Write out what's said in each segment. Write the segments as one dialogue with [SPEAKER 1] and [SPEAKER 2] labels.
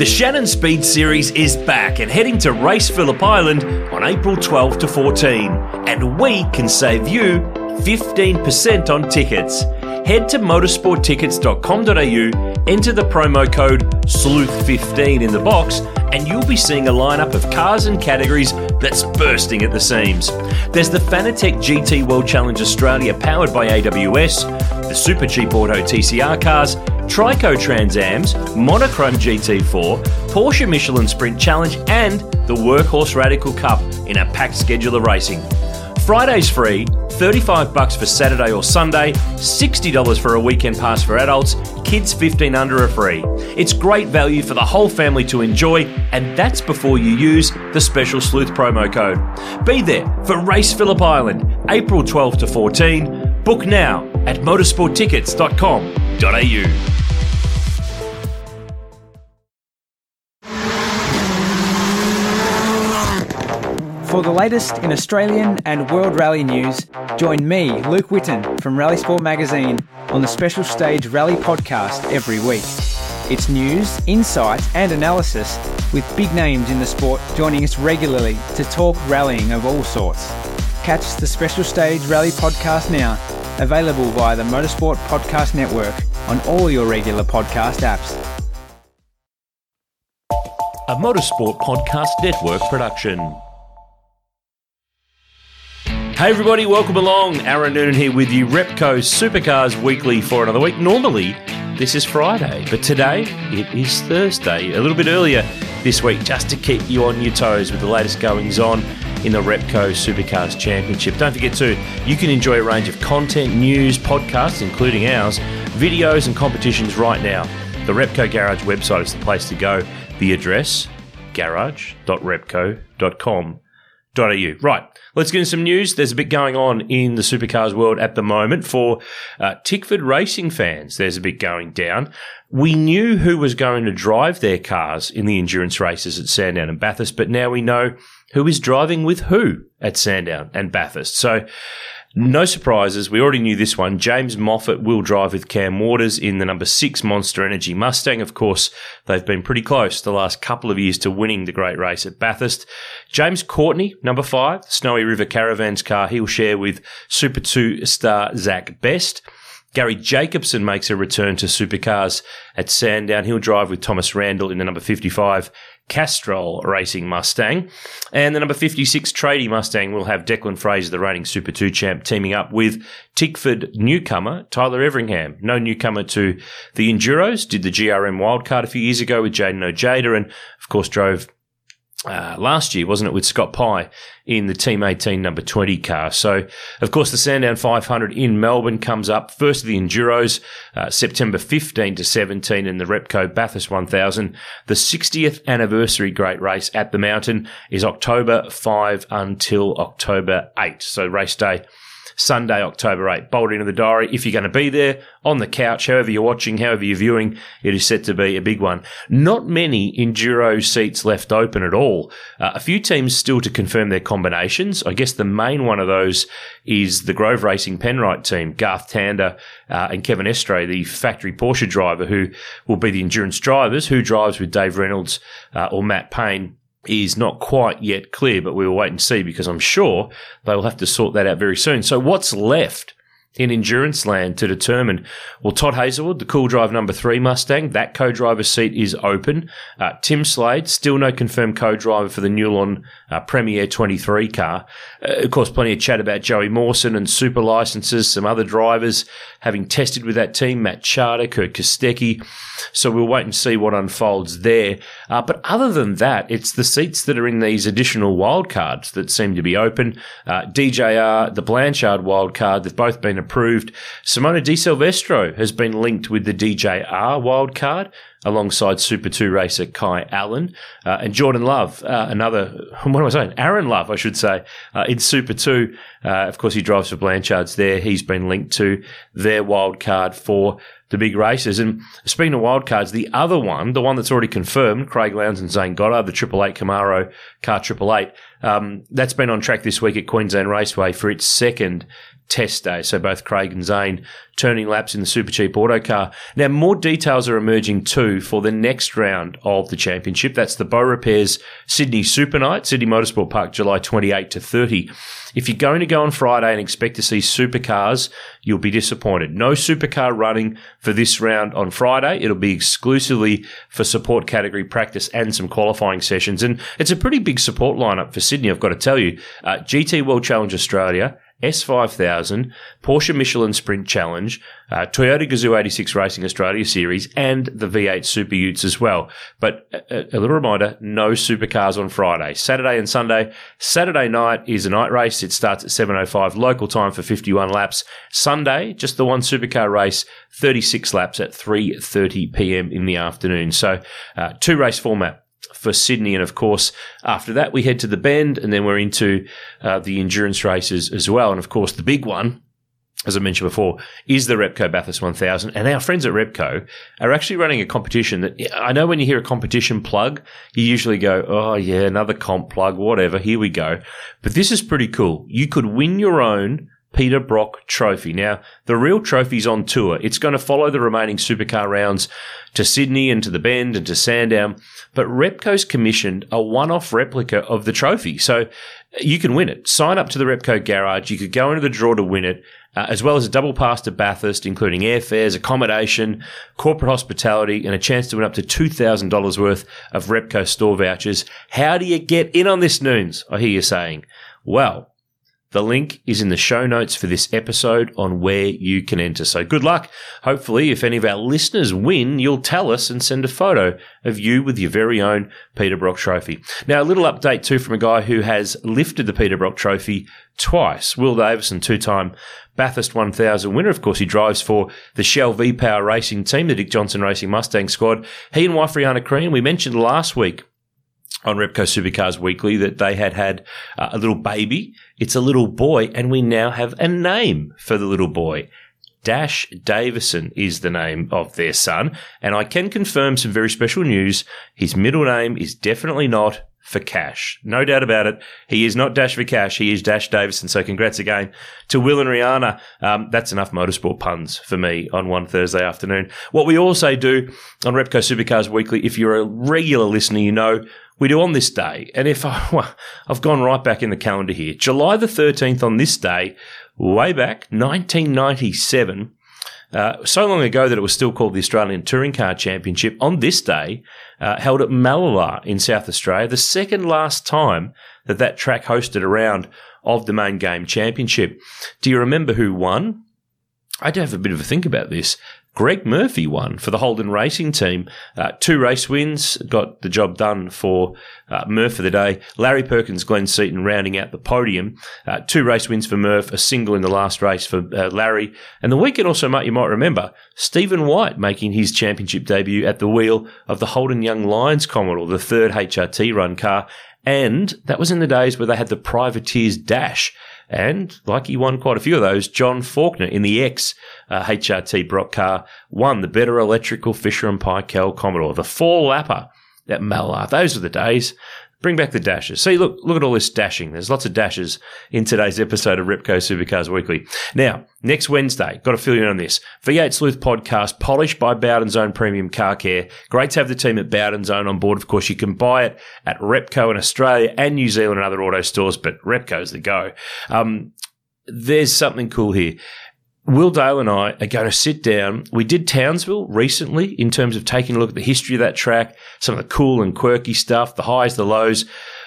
[SPEAKER 1] The Shannon Speed Series is back and heading to Race Phillip Island on April 12 to 14. And we can save you 15% on tickets. Head to motorsporttickets.com.au, enter the promo code SLEUTH15 in the box, and you'll be seeing a lineup of cars and categories that's bursting at the seams. There's the Fanatec GT World Challenge Australia powered by AWS, the super cheap auto TCR cars, Trico Transams, Monochrome GT4, Porsche Michelin Sprint Challenge, and the Workhorse Radical Cup in a packed schedule of racing. Friday's free, 35 bucks for Saturday or Sunday, $60 for a weekend pass for adults, kids 15 under are free. It's great value for the whole family to enjoy, and that's before you use the special Sleuth promo code. Be there for Race Phillip Island, April 12 to 14. Book now at motorsporttickets.com.au.
[SPEAKER 2] For the latest in Australian and World Rally news, join me, Luke Whitten, from Rally Sport Magazine on the Special Stage Rally podcast every week. It's news, insight, and analysis with big names in the sport joining us regularly to talk rallying of all sorts. Catch the Special Stage Rally podcast now, available via the Motorsport Podcast Network on all your regular podcast apps.
[SPEAKER 1] A Motorsport Podcast Network production. Hey everybody, welcome along. Aaron Noonan here with you, Repco Supercars Weekly for another week. Normally, this is Friday, but today it is Thursday, a little bit earlier this week, just to keep you on your toes with the latest goings on in the Repco Supercars Championship. Don't forget to, you can enjoy a range of content, news, podcasts, including ours, videos, and competitions right now. The Repco Garage website is the place to go. The address, garage.repco.com au. Right, let's get into some news. There's a bit going on in the supercars world at the moment. For uh, Tickford racing fans, there's a bit going down. We knew who was going to drive their cars in the endurance races at Sandown and Bathurst, but now we know who is driving with who at Sandown and Bathurst. So no surprises. We already knew this one. James Moffat will drive with Cam Waters in the number six Monster Energy Mustang. Of course, they've been pretty close the last couple of years to winning the great race at Bathurst. James Courtney, number five, Snowy River Caravans car, he'll share with Super 2 star Zach Bates. Garry Jacobson makes a return to supercars at Sandown. He'll drive with Thomas Randall in the number 55 Castrol Racing Mustang. And the number 56 Tradie Mustang will have Declan Fraser, the reigning Super 2 champ, teaming up with Tickford newcomer Tyler Everingham. No newcomer to the Enduros, did the GRM wildcard a few years ago with Jayden Ojeda and, of course, drove uh, last year, wasn't it, with Scott Pye in the Team 18 number 20 car. So, of course, the Sandown 500 in Melbourne comes up first of the Enduros, uh, September 15 to 17 in the Repco Bathurst 1000. The 60th anniversary great race at the mountain is October 5 until October 8. So, race day Sunday, October 8. Bolt into the diary. If you're going to be there on the couch, however you're watching, however you're viewing, it is set to be a big one. Not many Enduro seats left open at all. Uh, a few teams still to confirm their combinations. I guess the main one of those is the Grove Racing Penrite team, Garth Tander uh, and Kevin Estre, the factory Porsche driver who will be the endurance drivers, who drives with Dave Reynolds uh, or Matt Payne is not quite yet clear, but we will wait and see because I'm sure they will have to sort that out very soon. So what's left? In endurance land to determine. Well, Todd Hazelwood, the Cooldrive number three Mustang, that co-driver seat is open. Uh, Tim Slade, still no confirmed co-driver for the Nulon uh, PremiAir 23 car. Uh, of course, plenty of chat about Joey Mawson and super licenses, some other drivers having tested with that team, Matt Chahda, Kurt Kostecki. So we'll wait and see what unfolds there. Uh, but other than that, it's the seats that are in these additional wildcards that seem to be open. Uh, DJR, the Blanchard wildcard, they've both been approved. Simona Di Silvestro has been linked with the DJR wildcard alongside Super 2 racer Kai Allen uh, and Jordan Love, uh, another, what am I saying? Aaron Love, I should say, uh, in Super 2. Uh, of course, he drives for Blanchards there. He's been linked to their wildcard for the big races. And speaking of wildcards, the other one, the one that's already confirmed, Craig Lowndes and Zane Goddard, the Triple Eight Camaro car Triple Eight, Um, that's been on track this week at Queensland Raceway for its second test day. So both Craig and Zane turning laps in the super cheap auto car. Now, more details are emerging too for the next round of the championship. That's the Beaurepaires Sydney Super Night, Sydney Motorsport Park, July 28 to 30. If you're going to go on Friday and expect to see supercars, you'll be disappointed. No supercar running for this round on Friday. It'll be exclusively for support category practice and some qualifying sessions. And it's a pretty big support lineup for Sydney, I've got to tell you. Uh, GT World Challenge Australia, S5000, Porsche Michelin Sprint Challenge, uh, Toyota Gazoo 86 Racing Australia Series, and the V8 Super Utes as well. But a, a, little reminder, no supercars on Friday. Saturday and Sunday. Saturday night is a night race. It starts at 7.05 local time for 51 laps. Sunday, just the one supercar race, 36 laps at 3.30 p.m. in the afternoon. So, uh, two race format for Sydney. And of course, after that, we head to the Bend and then we're into uh, the endurance races as well. And of course, the big one, as I mentioned before, is the Repco Bathurst 1000. And our friends at Repco are actually running a competition that I know when you hear a competition plug, you usually go, oh, yeah, another comp plug, whatever, here we go. But this is pretty cool. You could win your own Peter Brock Trophy. Now, the real trophy's on tour. It's going to follow the remaining supercar rounds to Sydney and to the Bend and to Sandown, but Repco's commissioned a one-off replica of the trophy. So you can win it. Sign up to the Repco garage. You could go into the draw to win it, uh, as well as a double pass to Bathurst, including airfares, accommodation, corporate hospitality, and a chance to win up to $2,000 worth of Repco store vouchers. How do you get in on this, Noons? I hear you saying. Well, the link is in the show notes for this episode on where you can enter. So good luck. Hopefully, if any of our listeners win, you'll tell us and send a photo of you with your very own Peter Brock trophy. Now, a little update too from a guy who has lifted the Peter Brock trophy twice. Will Davison, two-time Bathurst 1000 winner. Of course, he drives for the Shell V-Power Racing team, the Dick Johnson Racing Mustang squad. He and wife Riana Crean, we mentioned last week on Repco Supercars Weekly that they had had uh, a little baby. It's a little boy, and we now have a name for the little boy. Dash Davison is the name of their son, and I can confirm some very special news. His middle name is definitely not for cash. No doubt about it. He is not Dash for cash. He is Dash Davison. So congrats again to Will and Riana. Um, that's enough motorsport puns for me on one Thursday afternoon. What we also do on Repco Supercars Weekly, if you're a regular listener, you know we do on this day. And if I, well, I've gone right back in the calendar here, July the 13th on this day, way back, 1997, uh, so long ago that it was still called the Australian Touring Car Championship, on this day, uh, held at Mallala in South Australia, the second last time that that track hosted a round of the main game championship. Do you remember who won? I do have a bit of a think about this. Greg Murphy won for the Holden Racing team. Uh, two race wins, got the job done for uh, Murph for the day. Larry Perkins, Glenn Seton rounding out the podium. Uh, two race wins for Murph, a single in the last race for uh, Larry. And the weekend also, Mark, you might remember, Stephen White making his championship debut at the wheel of the Holden Young Lions Commodore, the third HRT run car. And that was in the days where they had the Privateers Dash. And like he won quite a few of those, John Faulkner in the X uh, HRT Brock car won the better electrical Fisher and Paykel Commodore, the four lapper at Mallala. Those were the days. Bring back the dashes. See, look, look at all this dashing. There's lots of dashes in today's episode of Repco Supercars Weekly. Now, next Wednesday, got to fill you in on this. V8 Sleuth podcast, polished by Bowden's own premium car care. Great to have the team at Bowden's own on board. Of course, you can buy it at Repco in Australia and New Zealand and other auto stores, but Repco's the go. Um, there's something cool here. Will Dale and I are going to sit down. We did Townsville recently in terms of taking a look at the history of that track, some of the cool and quirky stuff, the highs, the lows.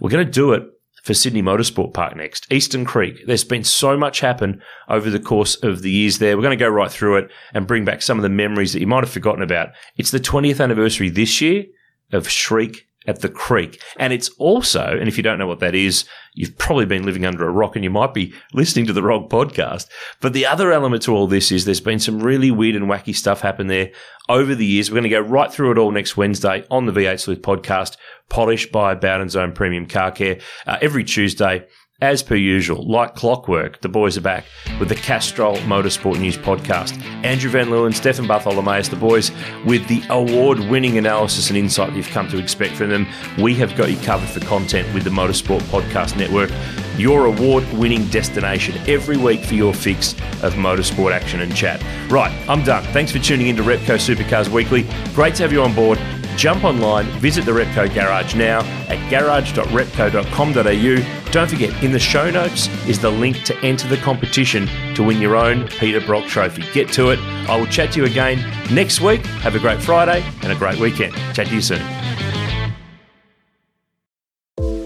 [SPEAKER 1] We're going to do it for Sydney Motorsport Park next. Eastern Creek. There's been so much happen over the course of the years there. We're going to go right through it and bring back some of the memories that you might have forgotten about. It's the 20th anniversary this year of Shriek at the creek. And it's also, and if you don't know what that is, you've probably been living under a rock and you might be listening to the wrong podcast. But the other element to all this is there's been some really weird and wacky stuff happen there over the years. We're going to go right through it all next Wednesday on the V8 Sleuth podcast, polished by Bowden's own premium car care. Uh, every Tuesday, as per usual, like clockwork, the boys are back with the Castrol Motorsport News podcast. Andrew Van Leeuwen, Stefan Bartholomaeus, the boys with the award winning analysis and insight you've come to expect from them. We have got you covered for content with the Motorsport Podcast Network, your award winning destination every week for your fix of motorsport action and chat. Right, I'm done. Thanks for tuning in to Repco Supercars Weekly. Great to have you on board. Jump online, visit the Repco Garage now at garage.repco.com.au. Don't forget, in the show notes is the link to enter the competition to win your own Peter Brock trophy. Get to it. I will chat to you again next week. Have a great Friday and a great weekend. Chat to you soon.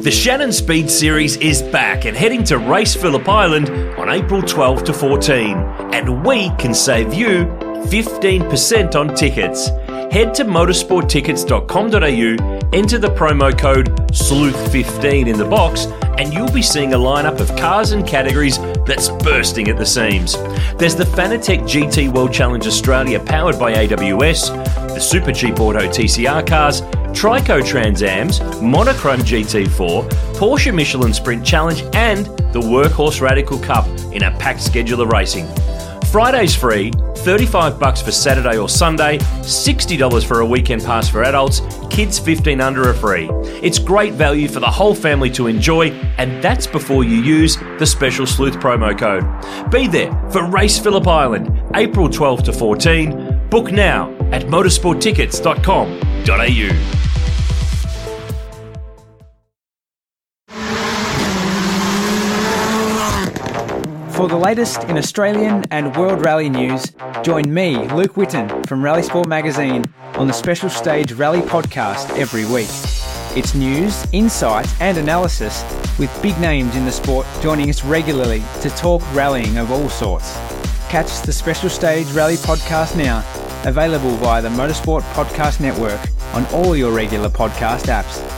[SPEAKER 1] The Shannon Speed Series is back and heading to Race Phillip Island on April 12 to 14. And we can save you 15% on tickets head to motorsporttickets.com.au, enter the promo code SLEUTH15 in the box, and you'll be seeing a lineup of cars and categories that's bursting at the seams. There's the Fanatec GT World Challenge Australia powered by AWS, the Super Cheap Auto TCR cars, Trico Transams, Monochrome GT4, Porsche Michelin Sprint Challenge, and the Workhorse Radical Cup in a packed schedule of racing. Friday's free, 35 bucks for Saturday or Sunday, $60 for a weekend pass for adults, kids 15 under are free. It's great value for the whole family to enjoy, and that's before you use the special Sleuth promo code. Be there for Race Phillip Island, April 12 to 14. Book now at motorsporttickets.com.au.
[SPEAKER 2] For the latest in Australian and World Rally news, join me, Luke Whitten, from Rally Sport Magazine on the Special Stage Rally podcast every week. It's news, insight, and analysis with big names in the sport joining us regularly to talk rallying of all sorts. Catch the Special Stage Rally podcast now, available via the Motorsport Podcast Network on all your regular podcast apps.